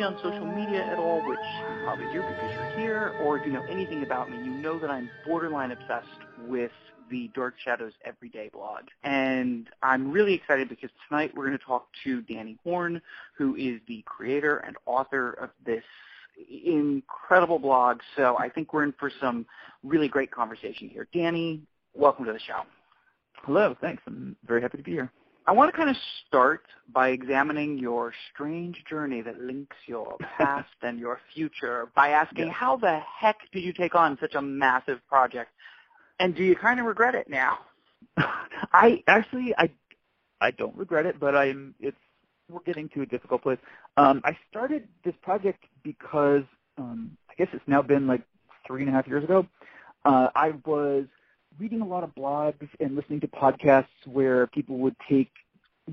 me on social media at all, which you probably do because you're here, or if you know anything about me, you know that I'm borderline obsessed with the Dark Shadows Every Day blog. And I'm really excited because tonight we're going to talk to Danny Horn, who is the creator and author of this incredible blog. So I think we're in for some really great conversation here. Danny, welcome to the show. Hello, thanks. I'm very happy to be here. I want to kind of start by examining your strange journey that links your past and your future by asking Yeah. how the heck did you take on such a massive project? And do you kind of regret it now? I actually I I don't regret it, but I'm it's we're getting to a difficult place. Um, I started this project because um, I guess it's now been like three and a half years ago. Uh, I was reading a lot of blogs and listening to podcasts where people would take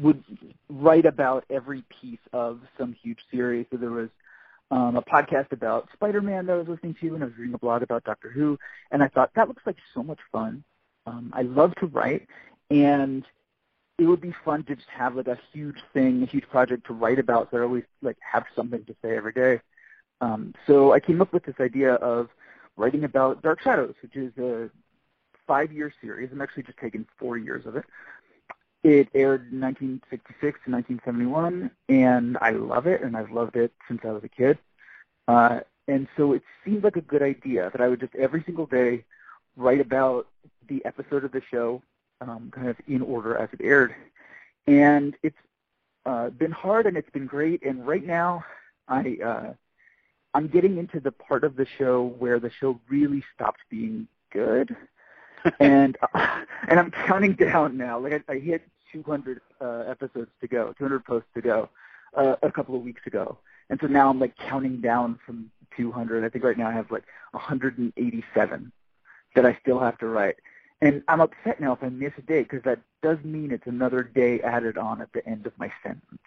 would write about every piece of some huge series. So there was um, a podcast about Spider-Man that I was listening to, and I was reading a blog about Doctor Who, and I thought that looks like so much fun. Um, I love to write, and it would be fun to just have like a huge thing, a huge project to write about. So I always like have something to say every day. Um, so I came up with this idea of writing about Dark Shadows, which is a five-year series. I'm actually just taking four years of it. It aired in 1966 to 1971, and I love it, and I've loved it since I was a kid. Uh, and so it seemed like a good idea that I would just every single day write about the episode of the show, um, kind of in order as it aired. And it's uh, been hard, and it's been great. And right now, I uh, I'm getting into the part of the show where the show really stopped being good and and I'm counting down now. Like I, I hit 200 uh, episodes to go, 200 posts to go, uh, a couple of weeks ago, and so now I'm like counting down from 200. I think right now I have like 187 that I still have to write, and I'm upset now if I miss a day because that does mean it's another day added on at the end of my sentence.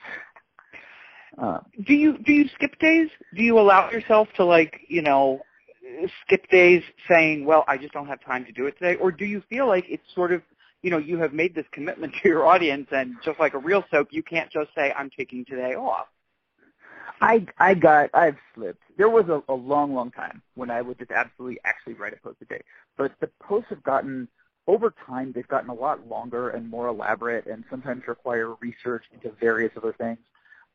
Uh, Do you do you skip days? Do you allow yourself to like, you know, skip days saying, well, I just don't have time to do it today? Or do you feel like it's sort of, you know, you have made this commitment to your audience and just like a real soap, you can't just say, I'm taking today off. I I got I've slipped. There was a, a long, long time when I would just absolutely actually write a post a day. But the posts have gotten over time they've gotten a lot longer and more elaborate and sometimes require research into various other things.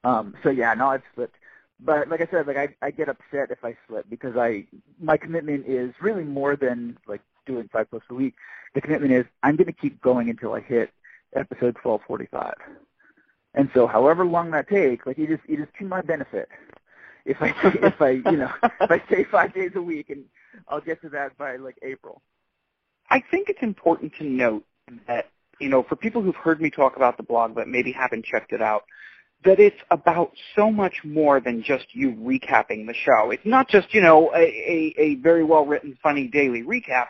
Um, so yeah, no, I've slipped. But like I said, like I, I get upset if I slip because I my commitment is really more than like doing five posts a week. The commitment is I'm going to keep going until I hit episode 1245. And so, however long that takes, like it is it is to my benefit. If I if I you know if I stay five days a week, and I'll get to that by like April. I think it's important to note that, you know, for people who've heard me talk about the blog but maybe haven't checked it out, that it's about so much more than just you recapping the show. It's not just, you know, a, a, a very well-written, funny daily recap.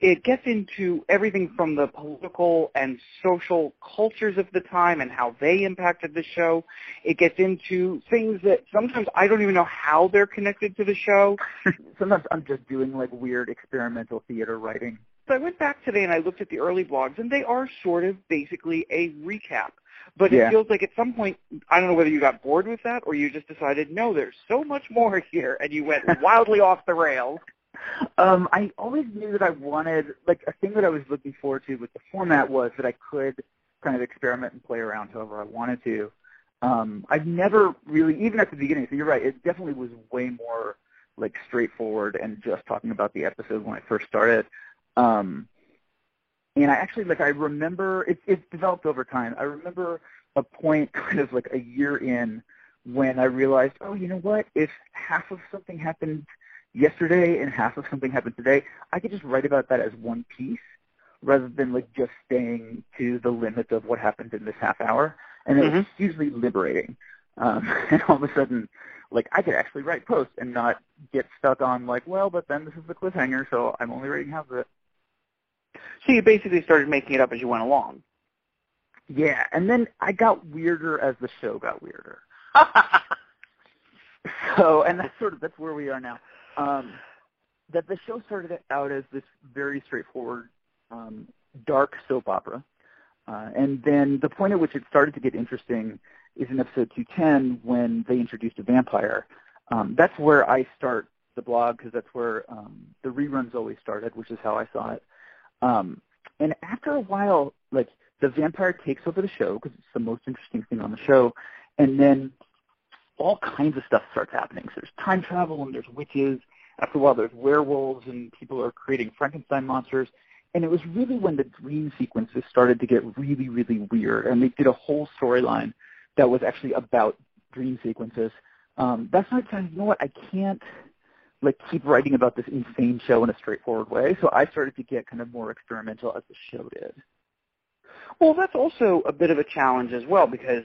It gets into everything from the political and social cultures of the time and how they impacted the show. It gets into things that sometimes I don't even know how they're connected to the show. Sometimes I'm just doing like weird experimental theater writing. So I went back today and I looked at the early blogs, and they are sort of basically a recap. But Yeah. it feels like at some point, I don't know whether you got bored with that or you just decided, no, there's so much more here, and you went wildly off the rails. Um, I always knew that I wanted like a thing that I was looking forward to with the format was that I could kind of experiment and play around however I wanted to. Um, I've never really, even at the beginning. So you're right. It definitely was way more like straightforward and just talking about the episode when I first started. Um, and I actually like I remember it, it's developed over time. I remember a point kind of like a year in when I realized, oh, you know what? If half of something happened yesterday and half of something happened today, I could just write about that as one piece rather than like just staying to the limit of what happened in this half hour. And it was Mhm. hugely liberating. Um, and all of a sudden, like I could actually write posts and not get stuck on like, well, but then this is the cliffhanger, so I'm only writing half of it. So you basically started making it up as you went along. Yeah, and then I got weirder as the show got weirder. So, and that's sort of that's where we are now. Um, that the show started out as this very straightforward, um, dark soap opera, uh, and then the point at which it started to get interesting is in episode 210 when they introduced a vampire. Um, that's where I start the blog because that's where um, the reruns always started, which is how I saw it. Um, and after a while, like the vampire takes over the show because it's the most interesting thing on the show, and then all kinds of stuff starts happening. So there's time travel and there's witches. After a while, there's werewolves and people are creating Frankenstein monsters. And it was really when the dream sequences started to get really, really weird, and they did a whole storyline that was actually about dream sequences. Um, that's I said, you know what, I can't like keep writing about this insane show in a straightforward way. So I started to get kind of more experimental as the show did. Well, that's also a bit of a challenge as well because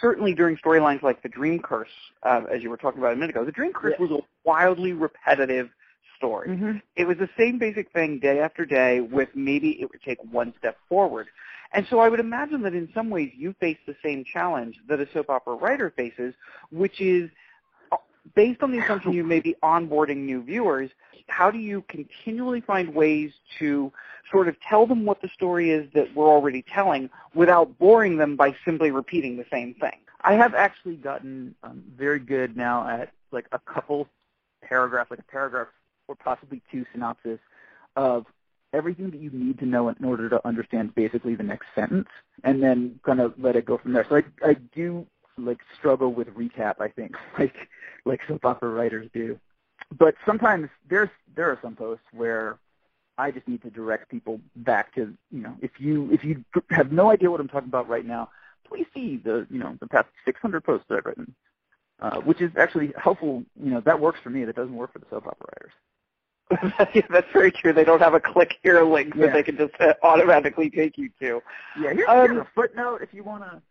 certainly during storylines like the Dream Curse, uh, as you were talking about a minute ago, the Dream Curse was a wildly repetitive story. Mm-hmm. It was the same basic thing day after day with maybe it would take one step forward. And so I would imagine that in some ways you face the same challenge that a soap opera writer faces, which is based on the assumption you may be onboarding new viewers, how do you continually find ways to sort of tell them what the story is that we're already telling without boring them by simply repeating the same thing? I have actually gotten um, very good now at like a couple paragraphs, like a paragraph or possibly two synopsis of everything that you need to know in order to understand basically the next sentence, and then kind of let it go from there. So I I do like struggle with recap. I think like like soap opera writers do. But sometimes there's there are some posts where I just need to direct people back to you know if you if you have no idea what I'm talking about right now, please see the you know the past 600 posts that I've written, uh, which is actually helpful. You know that works for me. That doesn't work for the soap opera writers. yeah, that's very true. They don't have a click here link yeah. that they can just uh, automatically take you to. Yeah, here's, um, here's a footnote if you want to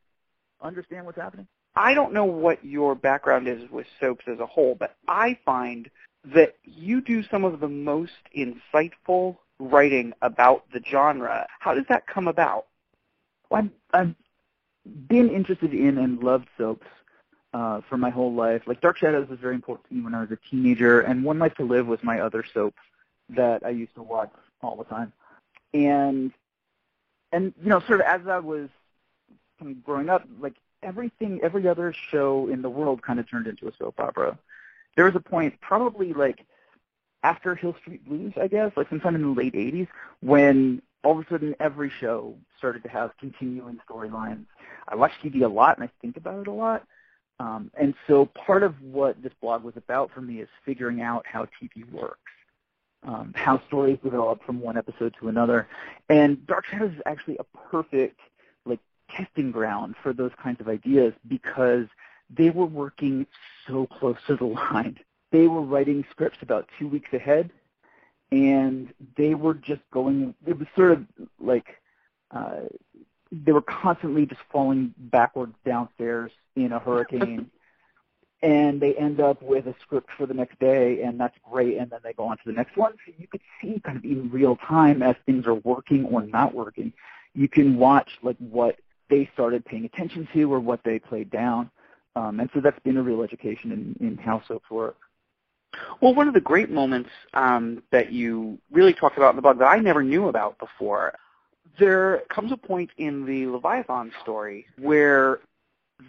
understand what's happening. I don't know what your background is with soaps as a whole, but I find that you do some of the most insightful writing about the genre. How does that come about? Well, I've, I've been interested in and loved soaps uh, for my whole life. Like Dark Shadows was very important to me when I was a teenager, and One Life to Live was my other soap that I used to watch all the time. And and you know, sort of as I was kind of growing up, like everything, every other show in the world kind of turned into a soap opera. There was a point, probably like after Hill Street Blues, I guess, like sometime in the late '80s, when all of a sudden every show started to have continuing storylines. I watch TV a lot and I think about it a lot. Um, and so part of what this blog was about for me is figuring out how TV works, um, how stories develop from one episode to another. And Dark Shadows is actually a perfect testing ground for those kinds of ideas because they were working so close to the line. They were writing scripts about two weeks ahead, and they were just going. It was sort of like uh, they were constantly just falling backwards downstairs in a hurricane. and they end up with a script for the next day, and that's great. And then they go on to the next one. So you could see kind of in real time as things are working or not working. You can watch like what they started paying attention to or what they played down. Um, and so that's been a real education in, in how soaps work. Well, one of the great moments um, that you really talked about in the book that I never knew about before, there comes a point in the Leviathan story where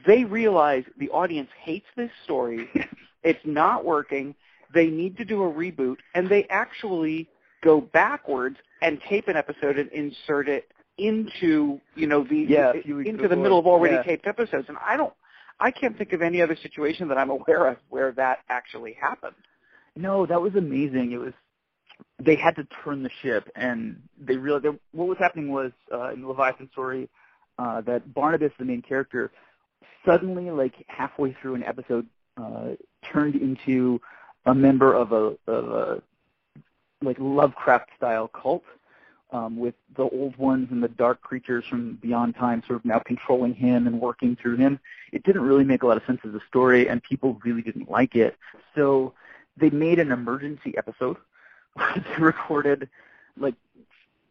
they realize the audience hates this story. it's not working. They need to do a reboot, and they actually go backwards and tape an episode and insert it into you know the yeah, into the middle of already yeah. taped episodes. And I don't, I can't think of any other situation that I'm aware of where that actually happened. No, that was amazing. It was they had to turn the ship, and they realized that what was happening was uh, in the Leviathan story uh, that Barnabas, the main character, suddenly, like halfway through an episode, uh, turned into a member of a, of a like Lovecraft style cult. Um, with the old ones and the dark creatures from beyond time sort of now controlling him and working through him. It didn't really make a lot of sense as a story, and people really didn't like it. So they made an emergency episode they recorded like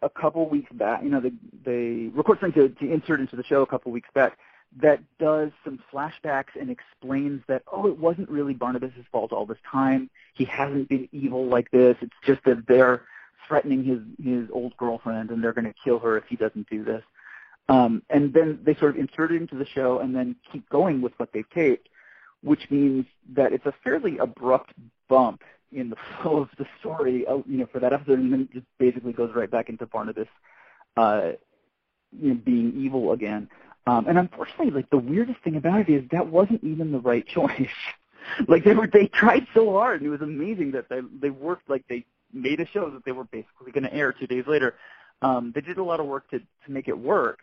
a couple weeks back. You know, they they recorded something to, to insert into the show a couple weeks back that does some flashbacks and explains that oh, it wasn't really Barnabas's fault all this time. He hasn't been evil like this. It's just that they're threatening his his old girlfriend and they're going to kill her if he doesn't do this. Um, and then they sort of insert it into the show and then keep going with what they've taped, which means that it's a fairly abrupt bump in the flow of the story, uh, you know, for that episode, and then it just basically goes right back into Barnabas, uh, you know, being evil again. Um, and unfortunately, like the weirdest thing about it is that wasn't even the right choice. like they were, they tried so hard, and it was amazing that they they worked like they made a show that they were basically going to air two days later. Um, they did a lot of work to to make it work.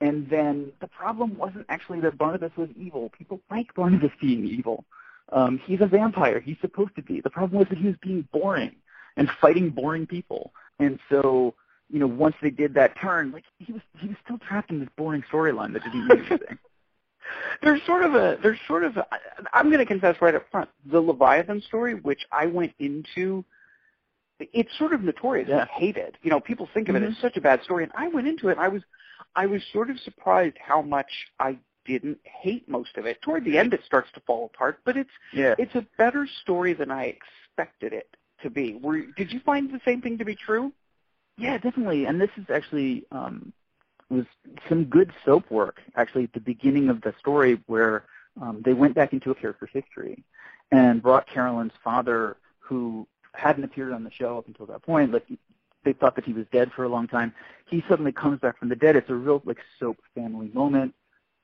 And then the problem wasn't actually that Barnabas was evil. People like Barnabas being evil. Um, he's a vampire. He's supposed to be. The problem was that he was being boring and fighting boring people. And so, you know, once they did that turn, like he was he was still trapped in this boring storyline that didn't mean anything. there's sort of a there's sort of a, I'm going to confess right up front the Leviathan story, which I went into. It's sort of notoriously Yeah. hated. You know, people think of it Mhm. as such a bad story, and I went into it. and I was I was sort of surprised how much I didn't hate most of it. Toward the end, it starts to fall apart, but it's Yeah. it's a better story than I expected it to be. Were did you find the same thing to be true? Yeah, definitely. And this is actually um, was some good soap work actually at the beginning of the story where um, they went back into a character's history and brought Carolyn's father, who hadn't appeared on the show up until that point. Like they thought that he was dead for a long time. He suddenly comes back from the dead. It's a real like soap family moment.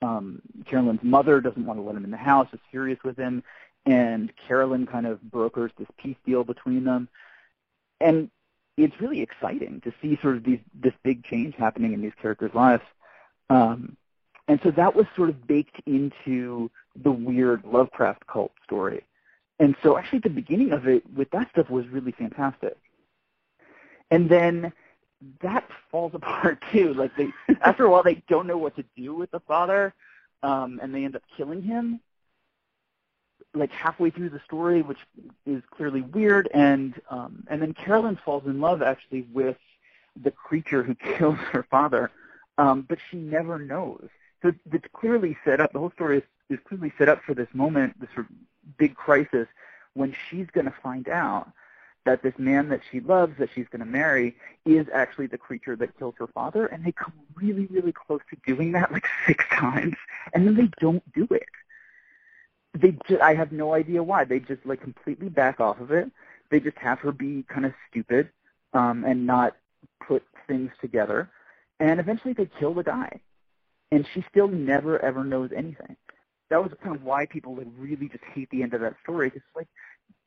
Um, Carolyn's mother doesn't want to let him in the house. Is furious with him, and Carolyn kind of brokers this peace deal between them. And it's really exciting to see sort of these this big change happening in these characters' lives. Um, and so that was sort of baked into the weird Lovecraft cult story. And so actually the beginning of it with that stuff was really fantastic. And then that falls apart too. Like they after a while they don't know what to do with the father, um, and they end up killing him like halfway through the story, which is clearly weird. And um, and then Carolyn falls in love actually with the creature who kills her father, um, but she never knows. So it's clearly set up. The whole story is, is clearly set up for this moment, this big crisis, when she's going to find out that this man that she loves, that she's going to marry, is actually the creature that kills her father, and they come really, really close to doing that like six times, and then they don't do it they ju- I have no idea why. They just like completely back off of it. They just have her be kind of stupid um, and not put things together. And eventually they kill the guy. And she still never ever knows anything. That was kind of why people like really just hate the end of that story. It's like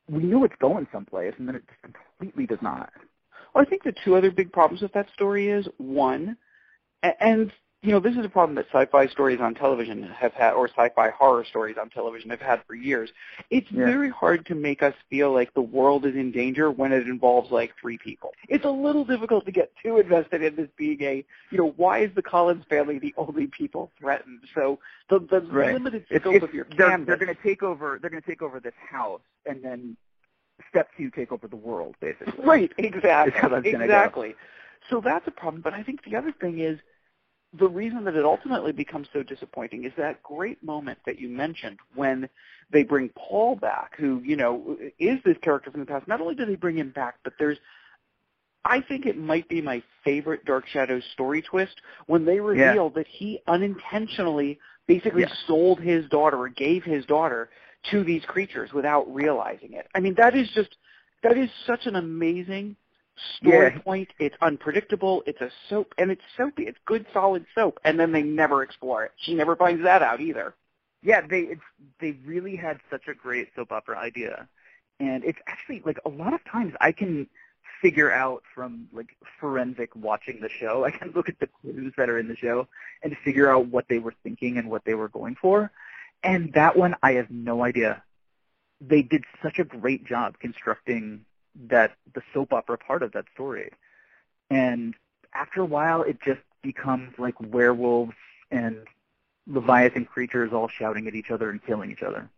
we know it's going someplace, and then it just completely does not. Well, I think the two other big problems with that story is one, and you know this is a problem that sci-fi stories on television have had, or sci-fi horror stories on television have had for years. It's Yeah. very hard to make us feel like the world is in danger when it involves like three people. It's a little difficult to get too invested in this being a, you know, why is the Collins family the only people threatened? So the the Right. limited scope of your they're, canvas. they're going to take over. They're going to take over this house, and then step two, take over the world, basically. Right, exactly. Is how that's gonna go. exactly. So that's a problem. But I think the other thing is the reason that it ultimately becomes so disappointing is that great moment that you mentioned when they bring Paul back, who, you know, is this character from the past. Not only do they bring him back, but there's I think it might be my favorite Dark Shadows story twist when they reveal that he unintentionally basically Yeah. sold his daughter or gave his daughter to these creatures without realizing it. I mean, that is just that is such an amazing story Yeah. point. It's unpredictable. It's a soap, and it's soapy. It's good, solid soap. And then they never explore it. She never finds that out either. Yeah, they it's they really had such a great soap opera idea, and it's actually like a lot of times I can figure out from like forensic watching the show. I can look at the clues that are in the show and figure out what they were thinking and what they were going for. And that one, I have no idea. They did such a great job constructing that the soap opera part of that story. And after a while, it just becomes like werewolves and Leviathan creatures all shouting at each other and killing each other.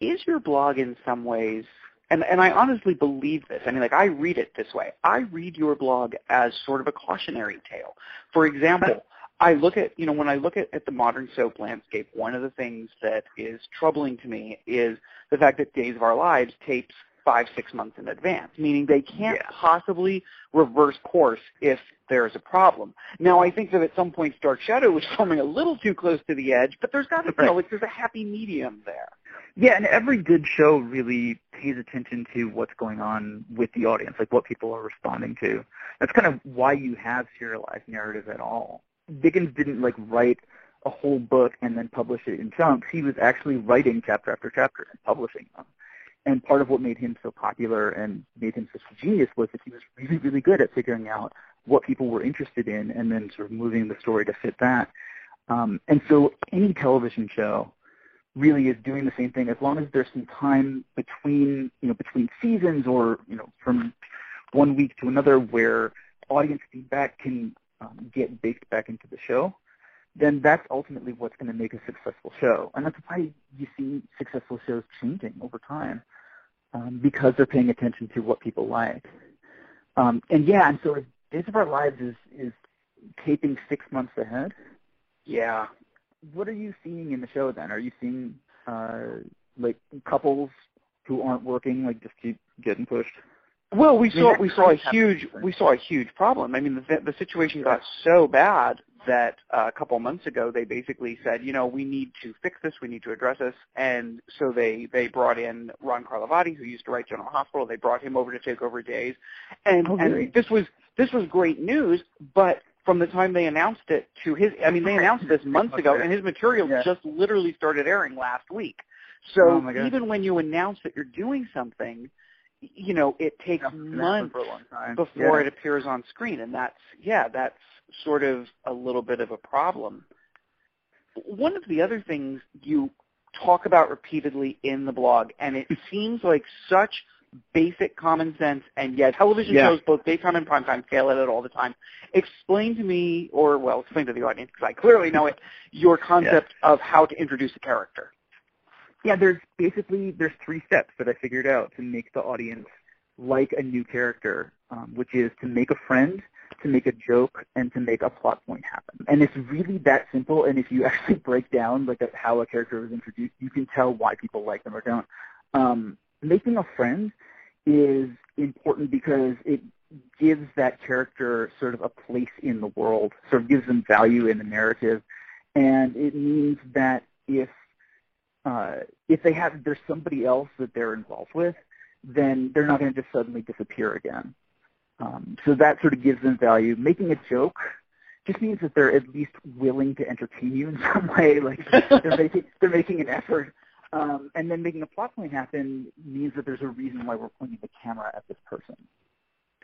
is your blog in some ways and and I honestly believe this. I mean like I read it this way. I read your blog as sort of a cautionary tale. For example, I look at you know when I look at, at the modern soap landscape, one of the things that is troubling to me is the fact that Days of Our Lives tapes five, six months in advance, meaning they can't Yeah. possibly reverse course if there's a problem. Now, I think that at some point Dark Shadow was coming a little too close to the edge, but there's got to, be, like there's a happy medium there. Yeah, and every good show really pays attention to what's going on with the audience, like what people are responding to. That's kind of why you have serialized narrative at all. Dickens didn't like write a whole book and then publish it in chunks. He was actually writing chapter after chapter and publishing them. And part of what made him so popular and made him such a genius was that he was really, really good at figuring out what people were interested in and then sort of moving the story to fit that. Um, and so any television show really is doing the same thing as long as there's some time between you know between seasons or you know from one week to another where audience feedback can um, get baked back into the show then that's ultimately what's going to make a successful show and that's why you see successful shows changing over time um, because they're paying attention to what people like um, and yeah and so days of our lives is is taping six months ahead Yeah. what are you seeing in the show then? Are you seeing uh, like couples who aren't working like just keep getting pushed? Well, we I mean, saw we saw a huge we saw a huge problem. I mean, the the situation got so bad that uh, a couple months ago they basically said, you know, we need to fix this, we need to address this, and so they they brought in Ron Carlivati, who used to write General Hospital. They brought him over to take over days, and Oh, really? and this was this was great news, but. From the time they announced it to his, I mean, they announced this months ago, and his material Yeah. just literally started airing last week. So Oh, even when you announce that you're doing something, you know, it takes Yeah, it's been happening months for a long time. before yeah. it appears on screen, and that's yeah, that's sort of a little bit of a problem. One of the other things you talk about repeatedly in the blog, and it seems like such basic common sense, and yet television Yeah. shows, both daytime and primetime, fail at it all the time. Explain to me, or well, explain to the audience because I clearly know it, your concept of how to introduce a character. Yeah, there's basically there's three steps that I figured out to make the audience like a new character, um, which is to make a friend, to make a joke, and to make a plot point happen. And it's really that simple. And if you actually break down like how a character was introduced, you can tell why people like them or don't. Um, making a friend is important because it gives that character sort of a place in the world, sort of gives them value in the narrative, and it means that if uh, if they have there's somebody else that they're involved with, then they're not going to just suddenly disappear again. Um, so that sort of gives them value. Making a joke just means that they're at least willing to entertain you in some way. Like they're making they're making an effort. Um, and then making a plot point happen means that there's a reason why we're pointing the camera at this person.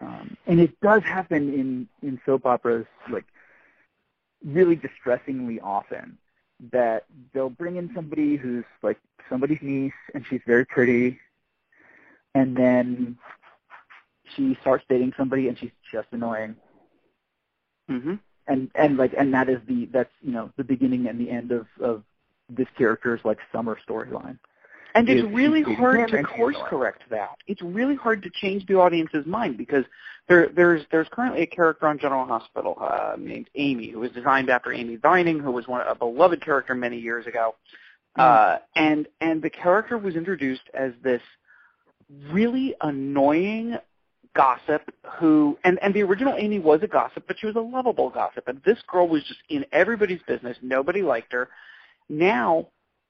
Um, and it does happen in, in soap operas, like really distressingly often, that they'll bring in somebody who's like somebody's niece and she's very pretty, and then she starts dating somebody and she's just annoying. Mm-hmm. And and like and that is the that's you know the beginning and the end of of this character's like summer storyline. And it's really hard to course correct that. It's really hard to change the audience's mind because there, there's there's currently a character on General Hospital uh, named Amy who was designed after Amy Vining, who was one a beloved character many years ago, uh, and and the character was introduced as this really annoying gossip who and and the original Amy was a gossip, but she was a lovable gossip, and this girl was just in everybody's business. Nobody liked her. Now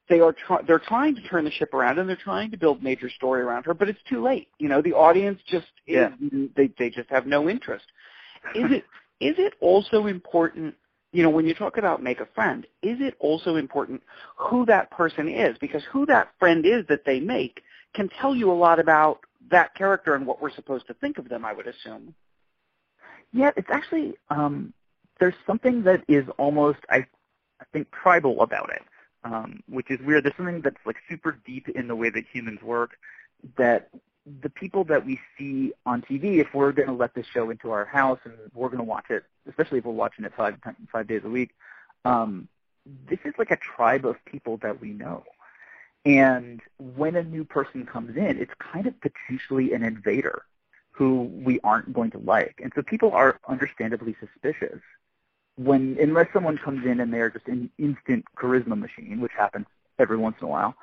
they are try- they're trying to turn the ship around and they're trying to build major story around her, but it's too late. You know, the audience just is, Yeah. they they just have no interest. Is it is it also important? You know, when you talk about make a friend, is it also important who that person is? Because who that friend is that they make can tell you a lot about that character and what we're supposed to think of them. I would assume. Yeah, it's actually um, there's something that is almost I I think tribal about it, um, which is weird. There's something that's like super deep in the way that humans work that the people that we see on TV, if we're going to let this show into our house and we're going to watch it, especially if we're watching it five five days a week, um, this is like a tribe of people that we know. And when a new person comes in, it's kind of potentially an invader who we aren't going to like. And so people are understandably suspicious when unless someone comes in and they're just an instant charisma machine, which happens every once in a while,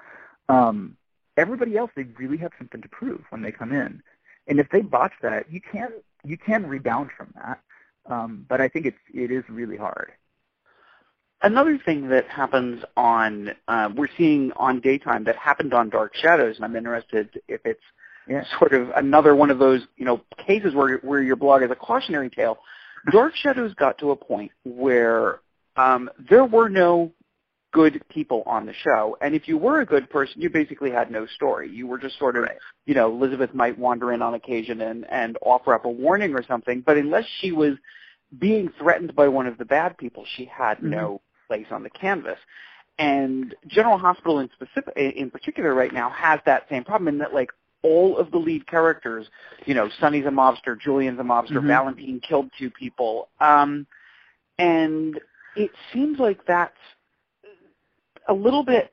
um, everybody else they really have something to prove when they come in, and if they botch that, you can you can rebound from that. Um, but I think it's it is really hard. Another thing that happens on uh, we're seeing on daytime that happened on Dark Shadows, and I'm interested if it's yeah. sort of another one of those you know cases where where your blog is a cautionary tale. Dark Shadows got to a point where um, there were no good people on the show. And if you were a good person, you basically had no story. You were just sort of, right. you know, Elizabeth might wander in on occasion and, and offer up a warning or something, but unless she was being threatened by one of the bad people, she had mm-hmm. no place on the canvas. And General Hospital in specific, in particular right now has that same problem in that like all of the lead characters, you know, Sonny's a mobster, Julian's a mobster, mm-hmm. Valentine killed two people. Um, and it seems like that's a little bit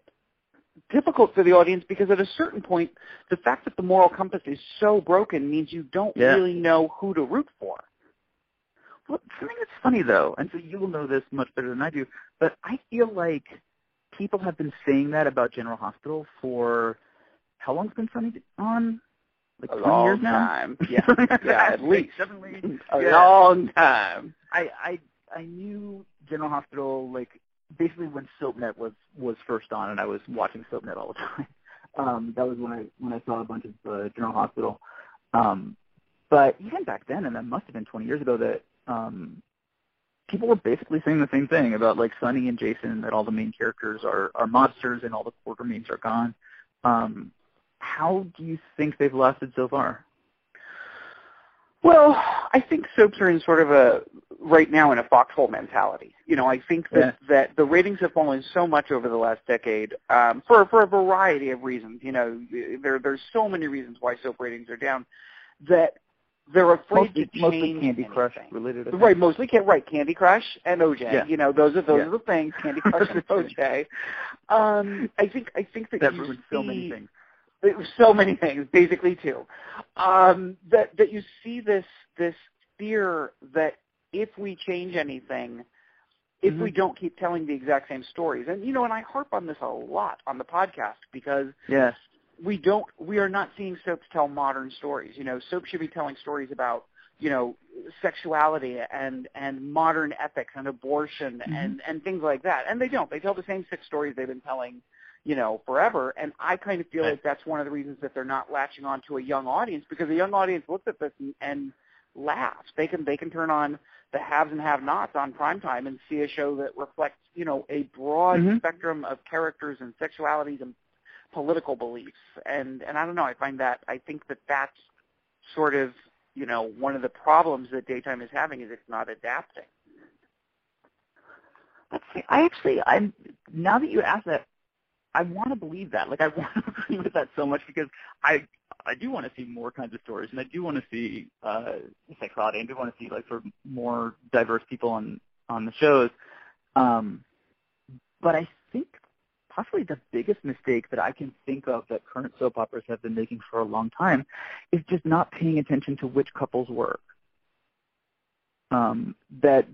difficult for the audience because at a certain point, the fact that the moral compass is so broken means you don't yeah. really know who to root for. Well, something that's funny though, and so you will know this much better than I do, but I feel like people have been saying that about General Hospital for how long's been Sonny on? Like a 20 long years now? time. Yeah, yeah, at least definitely a yeah. long time. I I I knew General Hospital like basically when SoapNet was was first on, and I was watching SoapNet all the time. Um, that was when I when I saw a bunch of uh, General Hospital. Um, but even back then, and that must have been 20 years ago, that um, people were basically saying the same thing about like Sonny and Jason, that all the main characters are are monsters and all the Quartermaines are gone. Um, how do you think they've lasted so far? Well, I think soaps are in sort of a right now in a foxhole mentality. You know, I think that Yeah. that the ratings have fallen so much over the last decade um, for for a variety of reasons. You know, there there's so many reasons why soap ratings are down that they're afraid Mostly, to mostly change Candy Crush anything. related. I think. Right, mostly can right, Candy Crush and OJ. Yeah. You know, those are those Yeah. are the things, Candy Crush and OJ. Um, I think I think that, That you ruined so many see- things. it was so many things, basically two. Um, that that you see this this fear that if we change anything, if Mhm. we don't keep telling the exact same stories, and you know, and I harp on this a lot on the podcast because Yes. We don't we are not seeing soaps tell modern stories. You know, soaps should be telling stories about you know sexuality and and modern ethics and abortion Mhm. and and things like that, and they don't. They tell the same six stories they've been telling you know, forever. And I kind of feel Right. like that's one of the reasons that they're not latching on to a young audience because a young audience looks at this and, and laughs. They can they can turn on the haves and have-nots on primetime and see a show that reflects, you know, a broad Mhm. spectrum of characters and sexualities and political beliefs. And and I don't know. I find that I think that that's sort of you know one of the problems that daytime is having is it's not adapting. I actually, I'm now that you ask that, I want to believe that. Like, I want to agree with that so much because I, I do want to see more kinds of stories, and I do want to see uh, sexuality. And I do want to see like sort of more diverse people on on the shows. Um, but I think possibly the biggest mistake that I can think of that current soap operas have been making for a long time is just not paying attention to which couples work. Um, that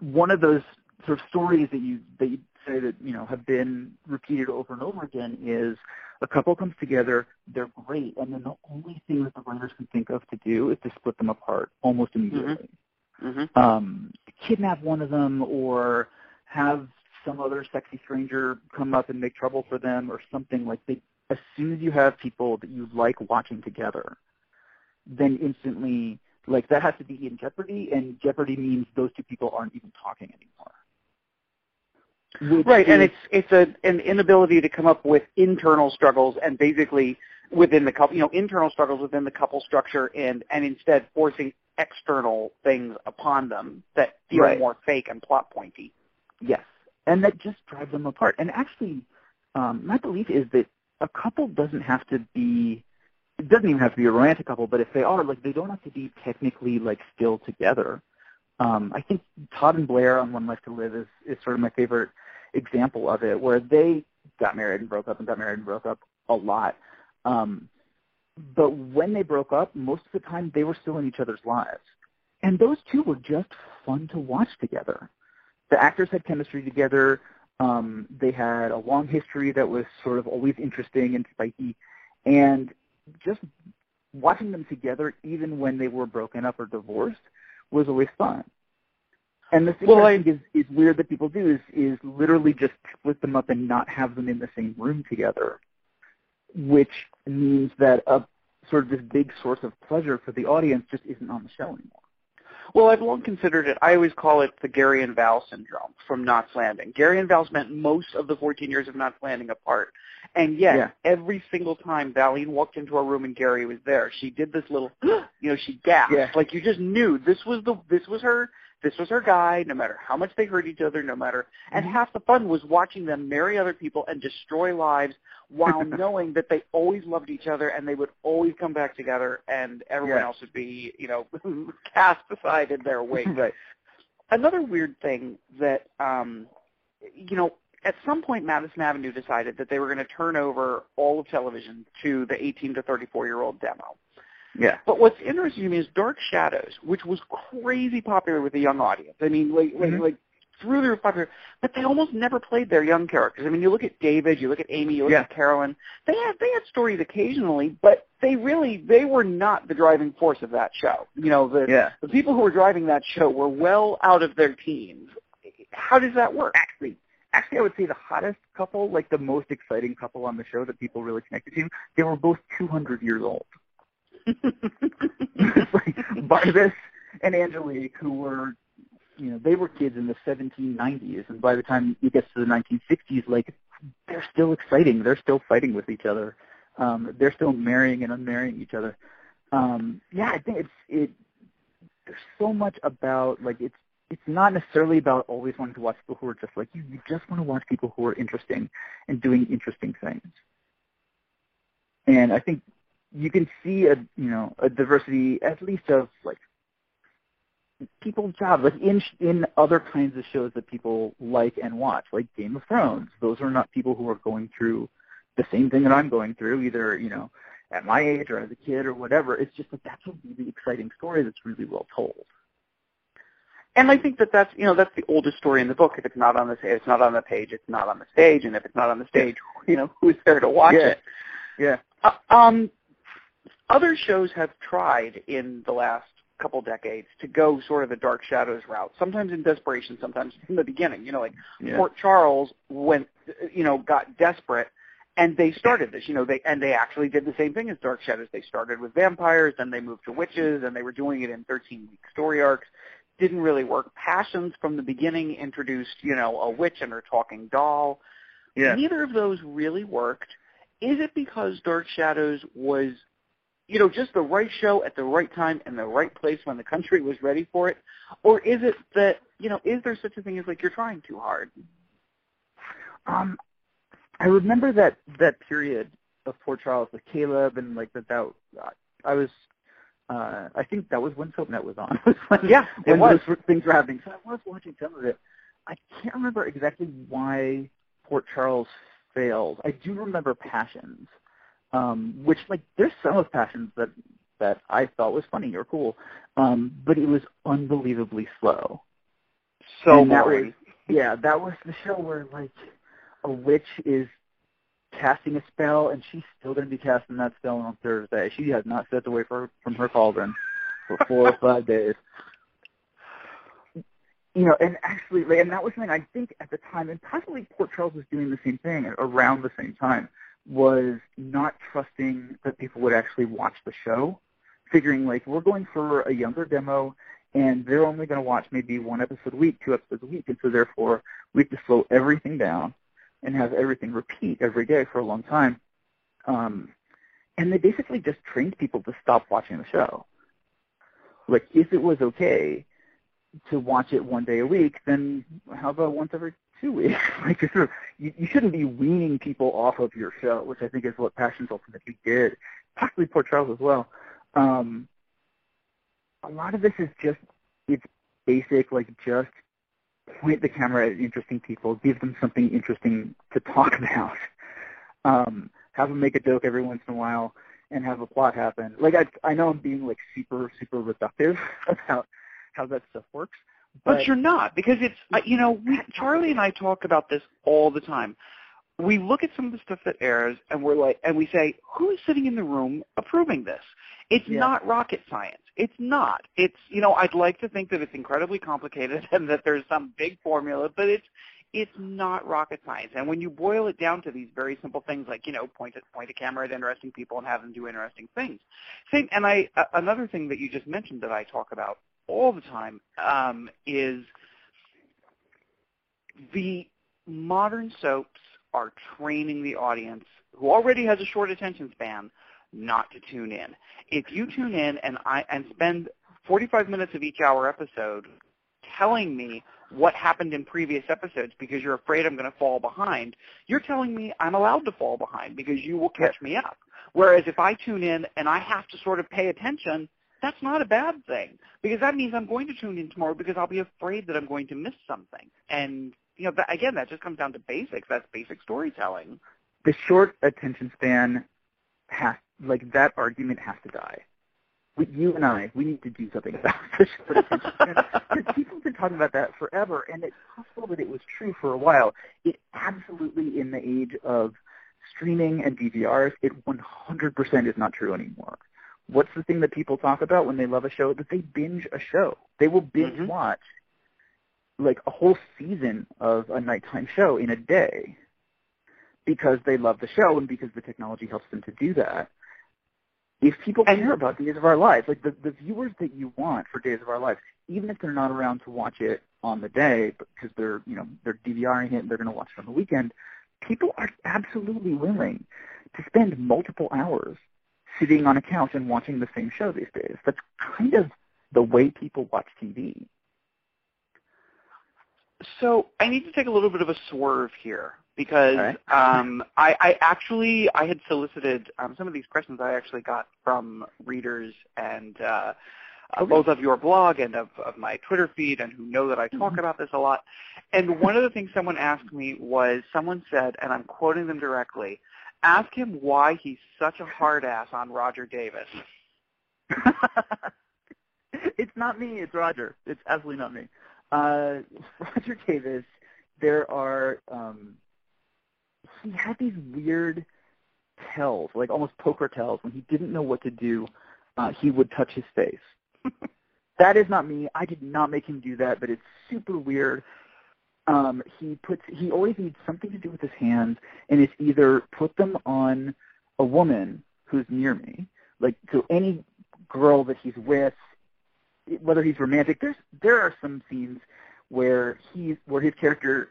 one of those sort of stories that you that you say that you know have been repeated over and over again is a couple comes together, they're great, and then the only thing that the writers can think of to do is to split them apart almost immediately. Mm-hmm. Um, kidnap one of them or have some other sexy stranger come up and make trouble for them or something like they as soon as you have people that you like watching together, then instantly like that has to be in jeopardy and jeopardy means those two people aren't even talking anymore. Which Right, and it's it's a, an inability to come up with internal struggles and basically within the couple, you know, internal struggles within the couple structure, and and instead forcing external things upon them that feel Right. more fake and plot pointy. Yes, and that just drives them apart. And actually, um, my belief is that a couple doesn't have to be. It doesn't even have to be a romantic couple, but if they are, like, they don't have to be technically like still together. Um, I think Todd and Blair on One Life to Live is is sort of my favorite example of it, where they got married and broke up and got married and broke up a lot. Um, but when they broke up, most of the time they were still in each other's lives, and those two were just fun to watch together the actors had chemistry together. Um, they had a long history that was sort of always interesting and spiky, and just watching them together, even when they were broken up or divorced, was always fun. And the thing well, I think is, is weird that people do is, is literally just split them up and not have them in the same room together, which means that a sort of this big source of pleasure for the audience just isn't on the show anymore. Well, I've long considered it. I always call it the Gary and Val syndrome from Knots Landing. Gary and Val spent most of the 14 years of Knots Landing apart, and yet yeah. every single time Valene walked into our room and Gary was there, she did this little, you know, she gasped. Yeah. Like you just knew this was the this was her this was her guy, no matter how much they hurt each other, no matter, and mm-hmm. half the fun was watching them marry other people and destroy lives while knowing that they always loved each other and they would always come back together and everyone yeah. else would be, you know, cast aside in their wake. right. Another weird thing that, um, you know, at some point Madison Avenue decided that they were going to turn over all of television to the 18 to 34 year old demo. Yeah. But what's interesting to me is Dark Shadows, which was crazy popular with the young audience. I mean, like, mm-hmm. like, like through the roof popular, but they almost never played their young characters. I mean, you look at David, you look at Amy, you look yeah. at Carolyn. They had they had stories occasionally, but they really they were not the driving force of that show. You know, the yeah. the people who were driving that show were well out of their teens. How does that work? Actually, actually, I would say the hottest couple, like the most exciting couple on the show that people really connected to, they were both 200 years old. Like Barnabas and Angelique, who were, you know, they were kids in the 1790s, and by the time you get to the 1960s, like they're still exciting. They're still fighting with each other. Um, they're still marrying and unmarrying each other. Um, yeah, I think it's it. There's so much about like it's it's not necessarily about always wanting to watch people who are just like you. You just want to watch people who are interesting and doing interesting things. And I think you can see a you know a diversity at least of like people's jobs like in in other kinds of shows that people like and watch like Game of Thrones those are not people who are going through the same thing that I'm going through either you know at my age or as a kid or whatever it's just like that's a really exciting story that's really well told and I think that that's you know that's the oldest story in the book. If it's not on the it's not on the page, it's not on the stage, and if it's not on the stage, you know who's there to watch yeah. it? Yeah. Uh, um, other shows have tried in the last couple decades to go sort of the Dark Shadows route. Sometimes in desperation, sometimes in the beginning. You know, like yeah. Port Charles went, you know, got desperate, and they started this. You know, they and they actually did the same thing as Dark Shadows. They started with vampires, then they moved to witches, and they were doing it in 13 week story arcs. Didn't really work. Passions from the beginning introduced, you know, a witch and her talking doll. Yeah. Neither of those really worked. Is it because Dark Shadows was you know, just the right show at the right time and the right place when the country was ready for it? Or is it that, you know, is there such a thing as like you're trying too hard? Um, I remember that that period of Port Charles with Caleb and like that. That I was, uh, I think that was when SoapNet was on. was when, yeah, when was. those things were happening. So I was watching some of it. I can't remember exactly why Port Charles failed. I do remember Passions um, which like there's some of Passions that that I thought was funny or cool, um, but it was unbelievably slow. So and that was, yeah, that was the show where like a witch is casting a spell and she's still going to be casting that spell on Thursday. She has not stepped away for, from her cauldron for four or five days. You know, and actually, and that was something I think at the time, and possibly Port Charles was doing the same thing around the same time was not trusting that people would actually watch the show, figuring like we're going for a younger demo and they're only going to watch maybe one episode a week, two episodes a week, and so therefore we have to slow everything down and have everything repeat every day for a long time. Um, and they basically just trained people to stop watching the show. Like if it was okay to watch it one day a week, then how about once every two weeks. like you sort of, you, you shouldn't be weaning people off of your show, which I think is what Passions ultimately did. Possibly Charles as well. Um, a lot of this is just it's basic, like just point the camera at interesting people, give them something interesting to talk about, um, have them make a joke every once in a while, and have a plot happen. Like I, I know I'm being like super, super reductive about how that stuff works, But, but you're not because it's uh, you know we Charlie and I talk about this all the time. We look at some of the stuff that airs and we're like and we say who is sitting in the room approving this? It's yeah. not rocket science. It's not. It's you know I'd like to think that it's incredibly complicated and that there's some big formula, but it's it's not rocket science. And when you boil it down to these very simple things like, you know, point a, point a camera at interesting people and have them do interesting things. Same, and I, uh, another thing that you just mentioned that I talk about all the time um, is the modern soaps are training the audience who already has a short attention span not to tune in. If you tune in and I and spend 45 minutes of each hour episode telling me what happened in previous episodes because you're afraid I'm going to fall behind, you're telling me I'm allowed to fall behind because you will catch me up. Whereas if I tune in and I have to sort of pay attention, that's not a bad thing because that means I'm going to tune in tomorrow because I'll be afraid that I'm going to miss something. And you know, that, again, that just comes down to basics. That's basic storytelling. The short attention span has like that argument has to die we, you and I, we need to do something about this. Because people have been talking about that forever, and it's possible that it was true for a while. It absolutely, in the age of streaming and DVRs, it 100% is not true anymore. What's the thing that people talk about when they love a show? That they binge a show. They will binge mm-hmm. watch like a whole season of a nighttime show in a day because they love the show and because the technology helps them to do that if people care about Days of Our Lives, like the, the viewers that you want for Days of Our Lives, even if they're not around to watch it on the day because they're, you know, they're DVRing it and they're going to watch it on the weekend, people are absolutely willing to spend multiple hours sitting on a couch and watching the same show these days. That's kind of the way people watch TV. So I need to take a little bit of a swerve here because right. um, I, I actually I had solicited um, some of these questions I actually got from readers and uh, okay. both of your blog and of, of my Twitter feed and who know that I talk mm-hmm. about this a lot. And one of the things someone asked me was someone said, and I'm quoting them directly, ask him why he's such a hard ass on Roger Davis. it's not me, it's Roger. It's absolutely not me. Uh, Roger Davis, there are um, he had these weird tells, like almost poker tells. When he didn't know what to do, uh, he would touch his face. that is not me. I did not make him do that, but it's super weird. Um, he puts he always needs something to do with his hands, and it's either put them on a woman who's near me, like to any girl that he's with, whether he's romantic. There's there are some scenes where he's where his character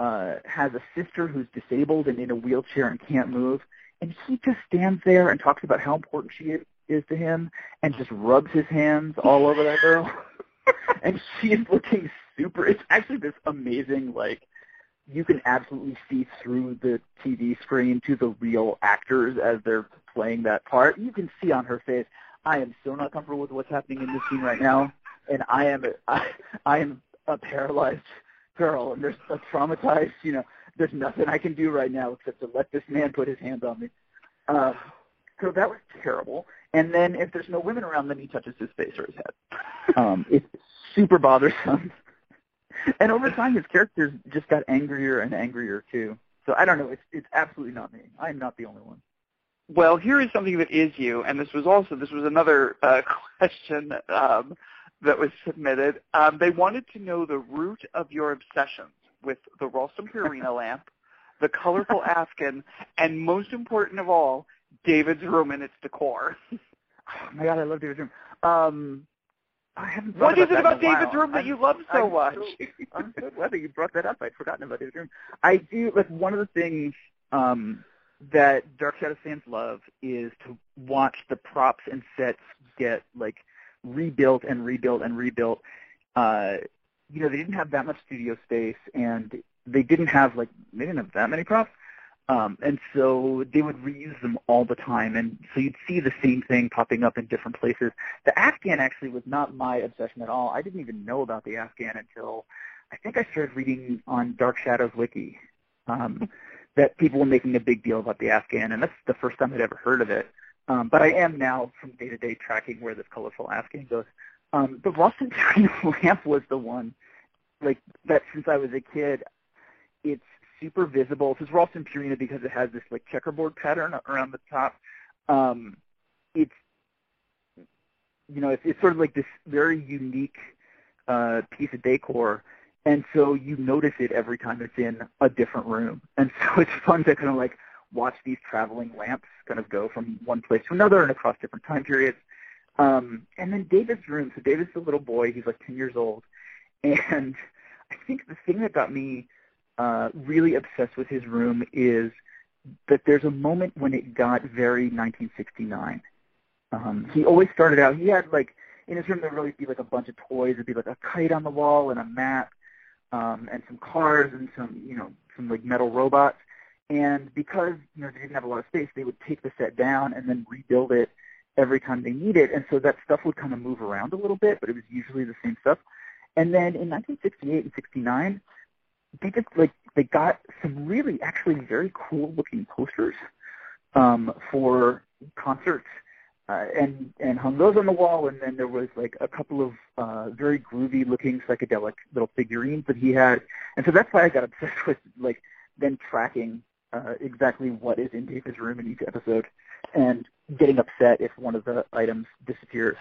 uh, has a sister who's disabled and in a wheelchair and can't move, and he just stands there and talks about how important she is to him and just rubs his hands all over that girl. and she is looking super. It's actually this amazing like you can absolutely see through the TV screen to the real actors as they're playing that part. You can see on her face, I am so not comfortable with what's happening in this scene right now, and I am I, I am a paralyzed girl and there's a traumatized, you know, there's nothing I can do right now except to let this man put his hands on me. Uh, so that was terrible. And then if there's no women around, then he touches his face or his head. Um, it's super bothersome. And over time, his characters just got angrier and angrier too. So I don't know. It's it's absolutely not me. I'm not the only one. Well, here is something that is you, and this was also this was another uh, question um, that was submitted. Um, they wanted to know the root of your obsessions with the Ralston Purina lamp, the colorful Afghan, and most important of all, David's room and its decor. oh my God, I love David's room. Um, I haven't what is it about David's room that I'm, you love so I'm much? So, I'm so glad that you brought that up. I'd forgotten about David's room. I do like one of the things um, that Dark Shadow fans love is to watch the props and sets get like rebuilt and rebuilt and rebuilt. Uh, you know, they didn't have that much studio space, and they didn't have like they didn't have that many props. Um, and so they would reuse them all the time, and so you'd see the same thing popping up in different places. The Afghan actually was not my obsession at all. I didn't even know about the Afghan until I think I started reading on Dark Shadows Wiki um, that people were making a big deal about the Afghan, and that's the first time I'd ever heard of it. Um, but I am now from day to day tracking where this colorful Afghan goes. Um, the Purina lamp was the one, like that since I was a kid. It's super visible. It's Ralston Purina because it has this like checkerboard pattern around the top. Um, it's you know it's, it's sort of like this very unique uh, piece of decor, and so you notice it every time it's in a different room, and so it's fun to kind of like watch these traveling lamps kind of go from one place to another and across different time periods. Um, and then David's room. So David's a little boy. He's like 10 years old. And I think the thing that got me uh, really obsessed with his room is that there's a moment when it got very 1969. Um, he always started out, he had like, in his room there would always be like a bunch of toys. There'd be like a kite on the wall and a map um, and some cars and some, you know, some like metal robots. And because you know they didn't have a lot of space, they would take the set down and then rebuild it every time they need it. And so that stuff would kind of move around a little bit, but it was usually the same stuff. And then in 1968 and 69, they just like they got some really actually very cool looking posters um, for concerts uh, and and hung those on the wall. And then there was like a couple of uh, very groovy looking psychedelic little figurines that he had. And so that's why I got obsessed with like then tracking uh, exactly what is in David's room in each episode, and getting upset if one of the items disappears.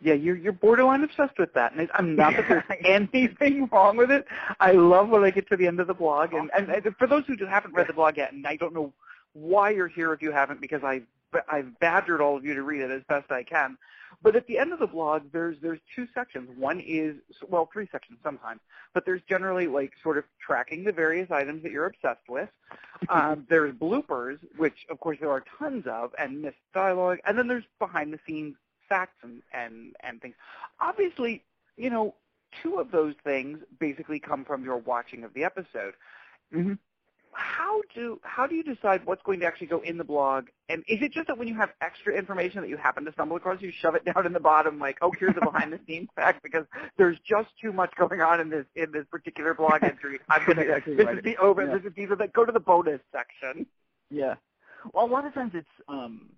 Yeah, you're you're borderline obsessed with that, and I'm not that there's anything wrong with it. I love when I get to the end of the blog, and, and, and for those who just haven't read the blog yet, and I don't know why you're here if you haven't, because I I've badgered all of you to read it as best I can. But at the end of the blog, there's there's two sections. One is well, three sections sometimes, but there's generally like sort of tracking the various items that you're obsessed with. Um, there's bloopers, which of course there are tons of, and missed dialogue, and then there's behind the scenes facts and and and things. Obviously, you know, two of those things basically come from your watching of the episode. Mm-hmm how do how do you decide what's going to actually go in the blog? And is it just that when you have extra information that you happen to stumble across, you shove it down in the bottom, like, oh, here's a behind the scenes fact, because there's just too much going on in this in this particular blog entry. I'm gonna exactly this right. is the over Yeah. this is these are the go to the bonus section. Yeah. Well, a lot of times it's um,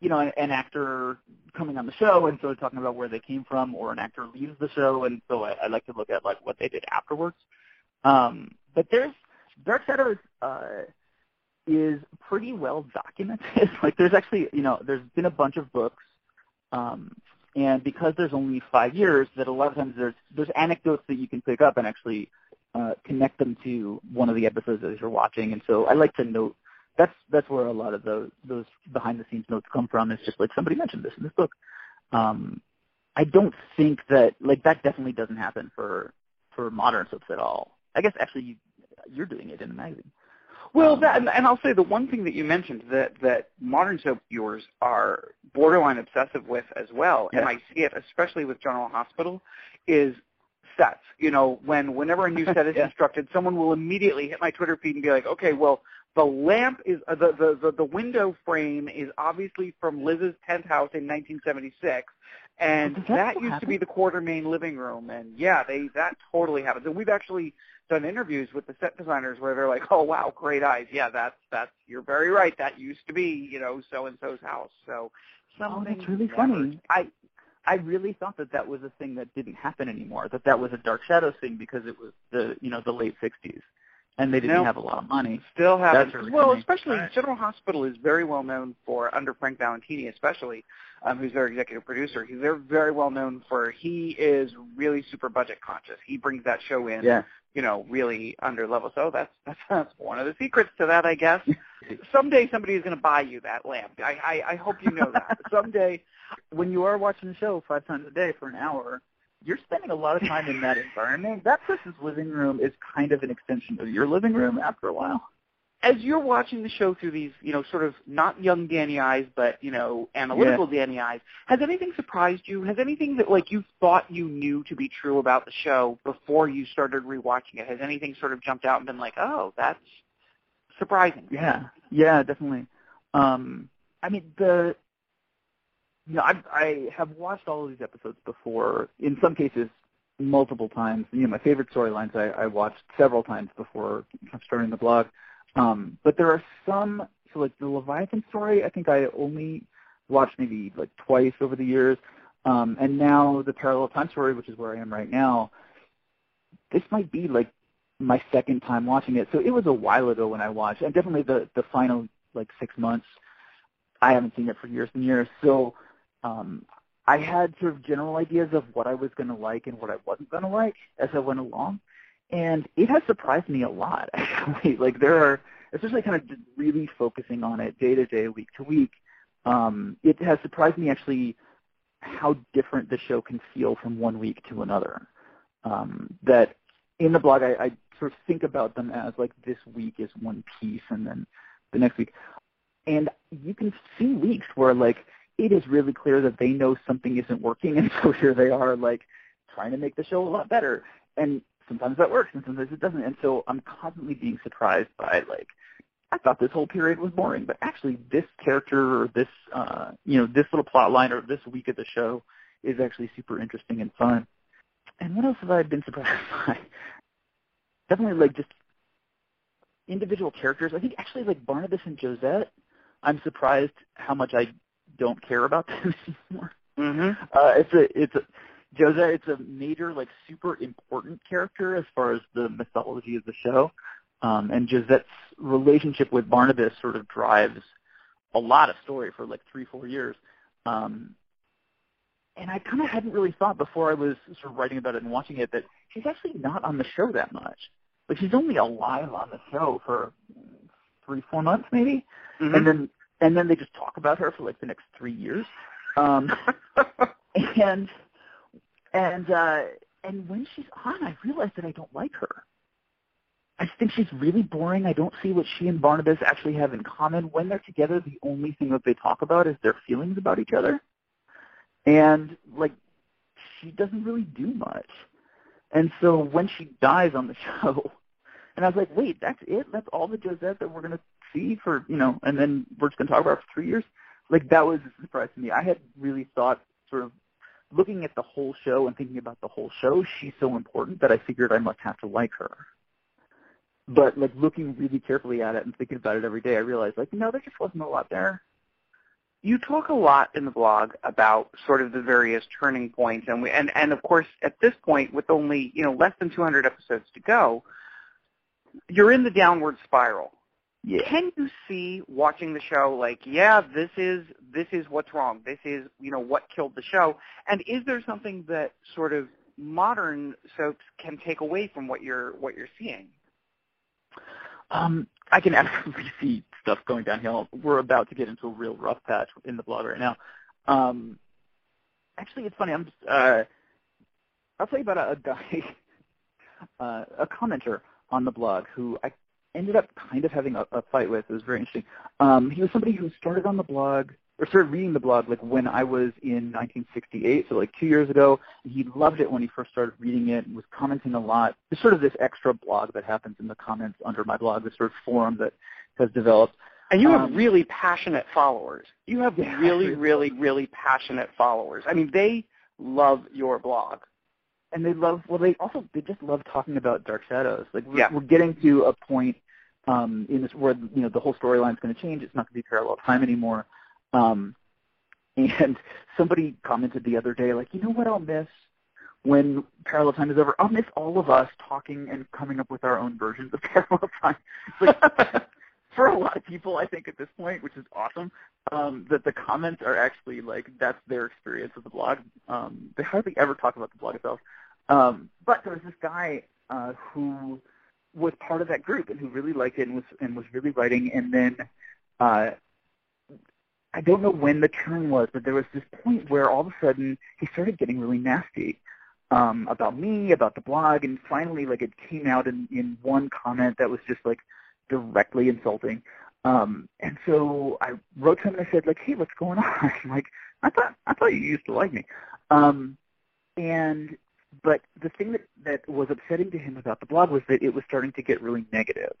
you know, an, actor coming on the show and so talking about where they came from, or an actor leaves the show, and so I, I like to look at like what they did afterwards. Um, but there's Dark Shadows uh, is pretty well documented. like there's actually, you know, there's been a bunch of books, um, and because there's only five years, that a lot of times there's there's anecdotes that you can pick up and actually uh, connect them to one of the episodes that you're watching. And so I like to note that's that's where a lot of those those behind the scenes notes come from. It's just like somebody mentioned this in this book. Um, I don't think that like that definitely doesn't happen for for modern soaps at all. I guess actually you, you're doing it in the magazine. Well, Um, that, and, and I'll say the one thing that you mentioned that that modern soap viewers are borderline obsessive with as well, and I see it especially with General Hospital, is sets. You know, when whenever a new set is Yeah. constructed, someone will immediately hit my Twitter feed and be like, "Okay, well, the lamp is uh, the, the the the window frame is obviously from Liz's tent house in 1976." And that that used to be the Quartermaine living room, and yeah, they that totally happens. And we've actually done interviews with the set designers where they're like, "Oh wow, great eyes. Yeah, that's that's you're very right. That used to be, you know, so and so's house." So something. Oh, that's really never- funny. I I really thought that that was a thing that didn't happen anymore. That that was a Dark Shadows thing because it was the you know the late '60s, and they didn't have a lot of money. Still happens. really well, funny. especially Right. General Hospital is very well known for under Frank Valentini, especially um, who's their executive producer. He's they're very well known for he is really super budget conscious. He brings that show in, Yeah. you know, really under level. So that's that's, that's one of the secrets to that, I guess. Someday somebody is going to buy you that lamp. I, I I hope you know that. Someday when you are watching the show five times a day for an hour, you're spending a lot of time in that environment. That person's living room is kind of an extension of your living room after a while. as you're watching the show through these, you know, sort of not young Danny eyes, but you know, analytical Danny eyes, has anything surprised you? Has anything that like you thought you knew to be true about the show before you started rewatching it? Has anything sort of jumped out and been like, oh, that's surprising? Yeah, yeah, definitely. Um, I mean, the you know, I I have watched all of these episodes before. In some cases, multiple times. You know, my favorite storylines I, I watched several times before starting the blog. Um, but there are some, so like the Leviathan story, I think I only watched maybe like twice over the years. Um, and now the parallel time story, which is where I am right now, this might be like my second time watching it. So it was a while ago when I watched, and definitely the the final like six months. I haven't seen it for years and years, so um, I had sort of general ideas of what I was going to like and what I wasn't going to like as I went along, and it has surprised me a lot. Actually, like there are, especially kind of really focusing on it day to day, week to week. Um, it has surprised me actually how different the show can feel from one week to another. Um, that in the blog, I, I sort of think about them as like this week is one piece, and then the next week, and you can see weeks where like it is really clear that they know something isn't working, and so here they are like trying to make the show a lot better, and sometimes that works, and sometimes it doesn't, and so I'm constantly being surprised by like I thought this whole period was boring, but actually this character or this uh, you know this little plot line or this week of the show is actually super interesting and fun. And what else have I been surprised by? Definitely like just individual characters. I think actually like Barnabas and Josette, I'm surprised how much I don't care about them anymore. Mm-hmm. Uh, it's a it's a Josette. It's a major like super important character as far as the mythology of the show. Um, and Josette's relationship with Barnabas sort of drives a lot of story for like three, four years. Um, and I kind of hadn't really thought before I was sort of writing about it and watching it that she's actually not on the show that much. Like she's only alive on the show for three, four months maybe, mm-hmm. and then and then they just talk about her for like the next three years. Um, and and uh, and when she's on, I realize that I don't like her. I just think she's really boring. I don't see what she and Barnabas actually have in common. When they're together, the only thing that they talk about is their feelings about each other. And like she doesn't really do much. And so when she dies on the show, and I was like, wait, that's it? That's all the Josette that we're gonna see for you know, and then we're just gonna talk about her for three years? Like that was a surprise to me. I had really thought sort of looking at the whole show and thinking about the whole show, she's so important that I figured I must have to like her. But like looking really carefully at it and thinking about it every day, I realized like no, there just wasn't a lot there. You talk a lot in the blog about sort of the various turning points, and we, and and of course at this point, with only you know less than 200 episodes to go, you're in the downward spiral. Yeah. Can you see watching the show like, yeah, this is this is what's wrong. This is you know what killed the show. And is there something that sort of modern soaps can take away from what you're what you're seeing? Um, I can absolutely see stuff going downhill. We're about to get into a real rough patch in the blog right now. Um, actually, it's funny. I'm just, uh, I'll tell you about a, a guy, uh, a commenter on the blog who I ended up kind of having a, a fight with. It was very interesting. Um, he was somebody who started on the blog or started reading the blog like when I was in 1968, so like two years ago. And he loved it when he first started reading it and was commenting a lot. There's sort of this extra blog that happens in the comments under my blog, this sort of forum that has developed. And you have Um, really passionate followers. You have Yeah, really, really. really, really passionate followers. I mean, they love your blog. And they love well they also they just love talking about dark shadows. Like we're, Yeah. we're getting to a point um in this where you know the whole storyline's going to change. It's not going to be parallel time anymore. Um and somebody commented the other day like you know what i'll miss? When parallel time is over i'll miss all of us talking and coming up with our own versions of parallel time. Like for a lot of people, I think at this point, which is awesome, um, that the comments are actually like that's their experience of the blog. Um, they hardly ever talk about the blog itself. Um, but there was this guy uh, who was part of that group and who really liked it and was and was really writing. And then uh, I don't know when the turn was, but there was this point where all of a sudden he started getting really nasty um, about me, about the blog, and finally, like it came out in in one comment that was just like directly insulting. Um, and so I wrote to him and I said, like, hey, what's going on? like, I thought I thought you used to like me. Um, and but the thing that that was upsetting to him about the blog was that it was starting to get really negative.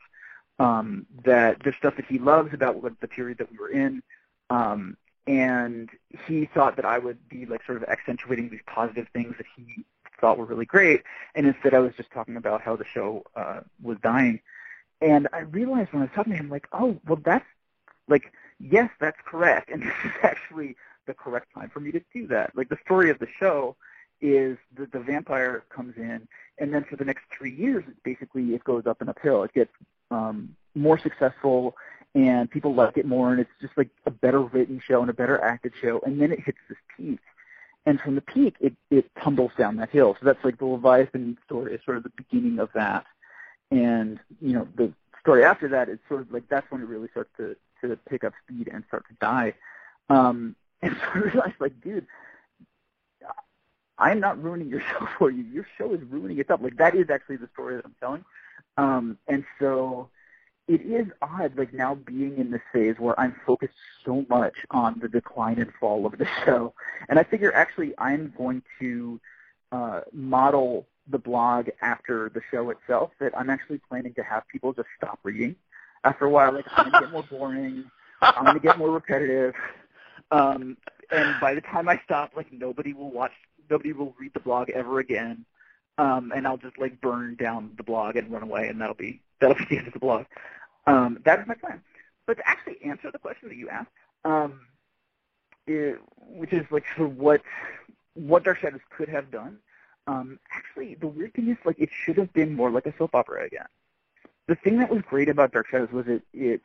Um, that the stuff that he loves about what the period that we were in, um, and he thought that I would be like sort of accentuating these positive things that he thought were really great, and instead I was just talking about how the show uh, was dying. And I realized when I was talking to him, like, oh, well, that's like, yes, that's correct, and this is actually the correct time for me to do that. Like the story of the show is that the vampire comes in, and then for the next three years, basically it goes up and uphill. It gets um, more successful, and people like it more, and it's just like a better written show and a better acted show, and then it hits this peak. And from the peak, it, it tumbles down that hill. So that's like the Leviathan story is sort of the beginning of that. And, you know, the story after that is sort of like that's when it really starts to, to pick up speed and start to die. Um, and so I realized, like, dude, I'm not ruining your show for you. Your show is ruining itself. Like that is actually the story that I'm telling. Um, and so it is odd, like now being in this phase where I'm focused so much on the decline and fall of the show. And I figure actually I'm going to uh, model the blog after the show itself. That I'm actually planning to have people just stop reading after a while. Like I'm gonna get more boring. I'm gonna get more repetitive. Um, and by the time I stop, like nobody will watch nobody will read the blog ever again. Um, and I'll just like burn down the blog and run away, and that'll be that'll be the end of the blog. Um, that is my plan. But to actually answer the question that you asked, um, it, which is like sort of what what Dark Shadows could have done. Um, actually, the weird thing is like it should have been more like a soap opera again. The thing that was great about Dark Shadows was it it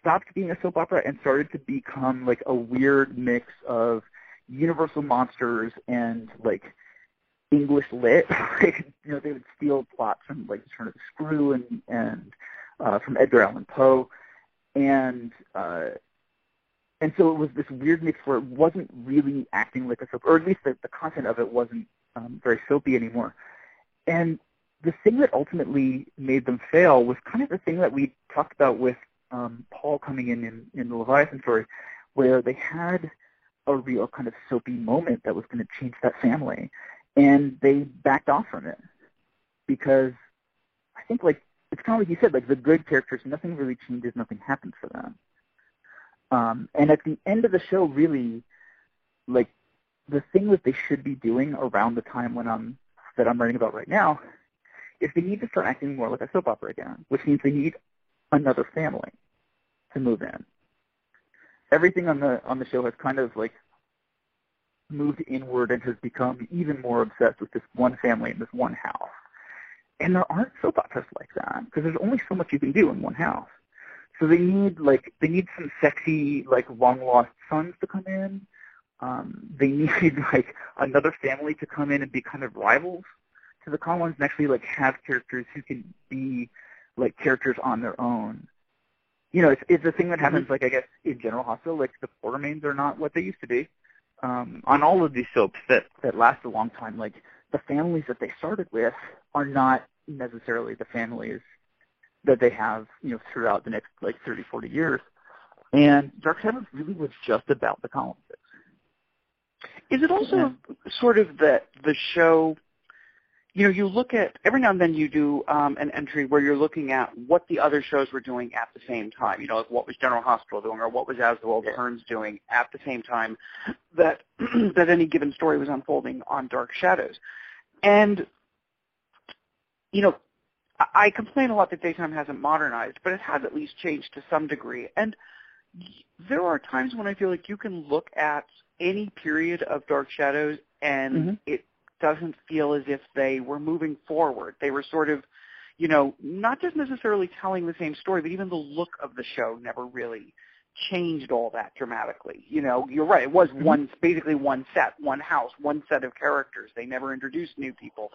stopped being a soap opera and started to become like a weird mix of Universal monsters and like English lit. like, you know, they would steal plots from like Turn of the Screw and and uh, from Edgar Allan Poe, and uh, and so it was this weird mix where it wasn't really acting like a soap, or at least the, the content of it wasn't um, very soapy anymore. And the thing that ultimately made them fail was kind of the thing that we talked about with um, Paul coming in, in in the Leviathan story, where they had a real kind of soapy moment that was going to change that family. And they backed off from it because I think like it's kind of like you said, like the good characters, nothing really changes, nothing happens for them. Um, and at the end of the show, really, like the thing that they should be doing around the time when I'm that I'm writing about right now is they need to start acting more like a soap opera again, which means they need another family to move in everything on the on the show has kind of like moved inward and has become even more obsessed with this one family and this one house. And there aren't soap operas like that because there's only so much you can do in one house. So they need like they need some sexy like long lost sons to come in. Um, they need like another family to come in and be kind of rivals to the Collins and actually like have characters who can be like characters on their own you know, it's, it's a thing that mm-hmm. happens, mm-hmm. like I guess in General Hospital, like the Quartermaines are not what they used to be. Um, on all of these soaps that that last a long time, like the families that they started with are not necessarily the families that they have, you know, throughout the next like 30, 40 years. And Dark Shadows really was just about the Collinses. Is it also yeah. sort of that the show you know, you look at every now and then you do um, an entry where you're looking at what the other shows were doing at the same time. You know, like what was General Hospital doing, or what was As the World Turns doing at the same time that that any given story was unfolding on Dark Shadows. And you know, I complain a lot that daytime hasn't modernized, but it has at least changed to some degree. And there are times when I feel like you can look at any period of Dark Shadows and mm-hmm. it doesn't feel as if they were moving forward. They were sort of, you know, not just necessarily telling the same story, but even the look of the show never really changed all that dramatically. You know, you're right. It was mm-hmm. one, basically one set, one house, one set of characters. They never introduced new people.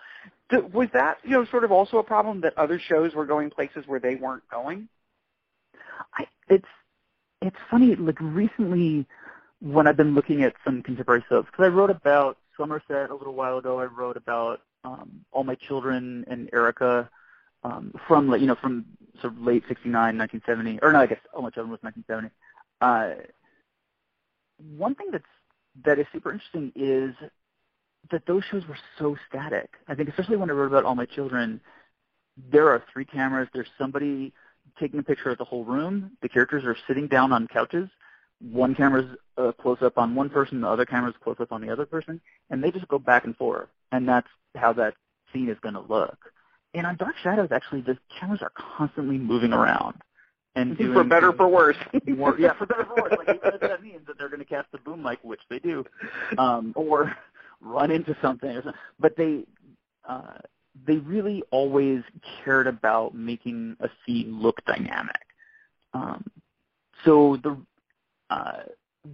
Was that, you know, sort of also a problem that other shows were going places where they weren't going? I, it's, it's funny, like recently when I've been looking at some contemporary soaps, because I wrote about Somerset a little while ago. I wrote about um, All My Children and Erica um, from you know from sort of late '69, 1970, or no, I guess All My Children was 1970. Uh, one thing that's that is super interesting is that those shows were so static. I think especially when I wrote about All My Children, there are three cameras. There's somebody taking a picture of the whole room. The characters are sitting down on couches one camera's uh, close up on one person, the other camera's close up on the other person, and they just go back and forth, and that's how that scene is going to look. And on Dark Shadows, actually, the cameras are constantly moving around, and doing for better for worse. more, yeah, for better for worse. Like even if that means that they're going to catch the boom mic, which they do, um, or run into something, or something. but they uh, they really always cared about making a scene look dynamic. Um, so the uh,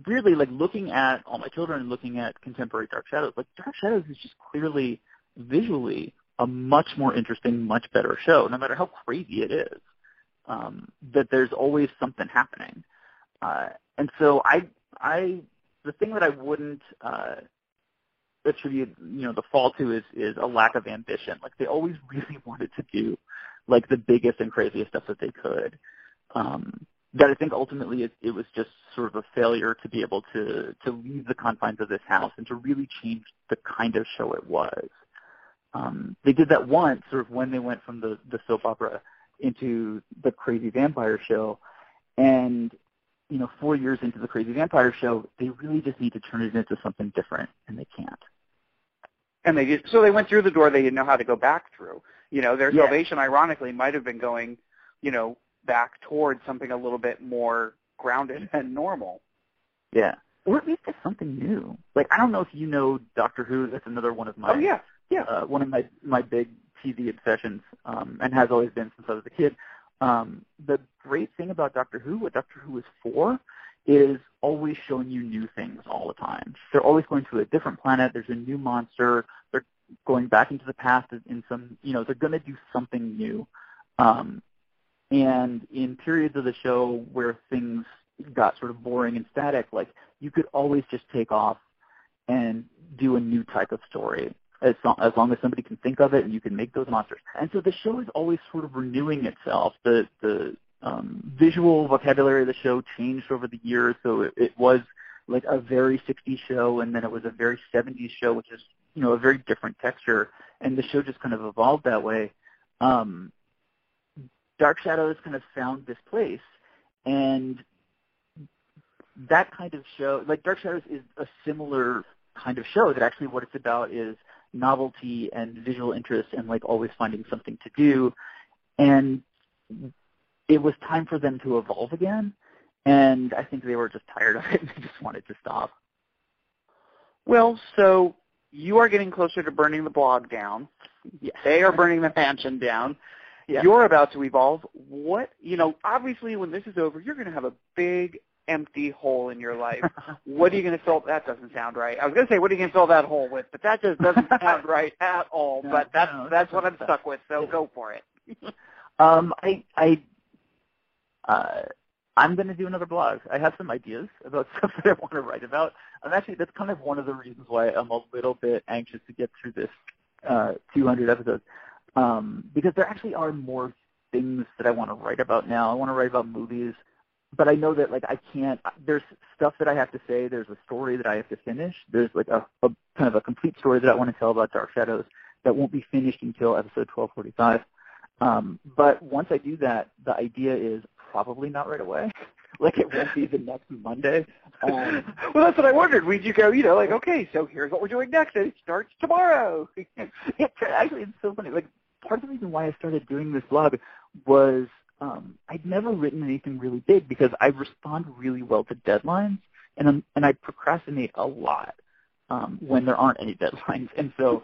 really like looking at all my children and looking at contemporary Dark Shadows, like Dark Shadows is just clearly visually a much more interesting, much better show, no matter how crazy it is. Um, that there's always something happening, uh, and so I, I, the thing that I wouldn't uh, attribute, you know, the fall to is is a lack of ambition. Like they always really wanted to do like the biggest and craziest stuff that they could. Um, that I think ultimately it, it was just sort of a failure to be able to to leave the confines of this house and to really change the kind of show it was. Um, they did that once, sort of when they went from the the soap opera into the crazy vampire show, and you know, four years into the crazy vampire show, they really just need to turn it into something different, and they can't. And they just, so they went through the door they didn't know how to go back through. You know, their Yeah. salvation, ironically, might have been going, you know, back towards something a little bit more grounded and normal. Yeah. Or at least it's something new. Like I don't know if you know Doctor Who. That's another one of my oh yeah, yeah. uh, one of my my big TV obsessions, um, and has always been since I was a kid. Um, the great thing about Doctor Who, what Doctor Who is for, is always showing you new things all the time. They're always going to a different planet. There's a new monster. They're going back into the past in some, you know, they're going to do something new. Um, and in periods of the show where things got sort of boring and static, like you could always just take off and do a new type of story as long, as long as somebody can think of it and you can make those monsters. And so the show is always sort of renewing itself. The the um, visual vocabulary of the show changed over the years, so it, it was like a very 60s show, and then it was a very 70s show, which is you know a very different texture. And the show just kind of evolved that way. Um, Dark Shadows kind of found this place, and that kind of show, like Dark Shadows, is a similar kind of show. That actually what it's about is novelty and visual interest, and like always finding something to do. And it was time for them to evolve again, and I think they were just tired of it and they just wanted to stop. Well, so you are getting closer to burning the blog down. Yes. They are burning the mansion down. Yeah. You're about to evolve. What, you know, obviously when this is over, you're going to have a big empty hole in your life. what are you going to fill? That doesn't sound right. I was going to say, what are you going to fill that hole with? But that just doesn't sound right at all. No, but that's no, that's what I'm stuck with. So yeah. go for it. Um, I, I, uh, I'm going to do another blog. I have some ideas about stuff that I want to write about. And actually, that's kind of one of the reasons why I'm a little bit anxious to get through this uh, 200 episodes, um, because there actually are more things that I want to write about now. I want to write about movies, but I know that like I can't. There's stuff that I have to say. There's a story that I have to finish. There's like a, a kind of a complete story that I want to tell about Dark Shadows that won't be finished until episode 1245. Um, but once I do that, the idea is probably not right away. like it won't be the next Monday. Um, well, that's what I wondered. Would you go, you know, like, okay, so here's what we're doing next, and it starts tomorrow. yeah, actually, it's so funny. Like part of the reason why I started doing this blog was um, I'd never written anything really big because I respond really well to deadlines, and I'm, and I procrastinate a lot um, when there aren't any deadlines, and so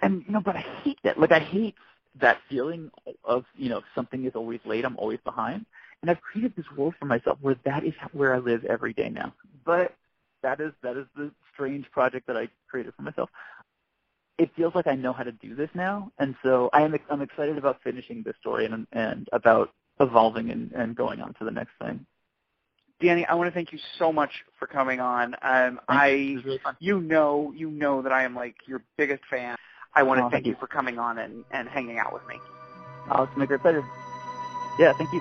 and you know, but I hate that. Like I hate that feeling of you know something is always late, I'm always behind, and I've created this world for myself where that is where I live every day now. But that is that is the strange project that I created for myself. It feels like I know how to do this now, and so I am I'm excited about finishing this story and and about evolving and, and going on to the next thing. Danny, I want to thank you so much for coming on. Um. I, really you know, you know that I am like your biggest fan. I want to Oh, thank thank you you. for coming on and, and hanging out with me. Oh, it's been a great pleasure. Yeah, thank you.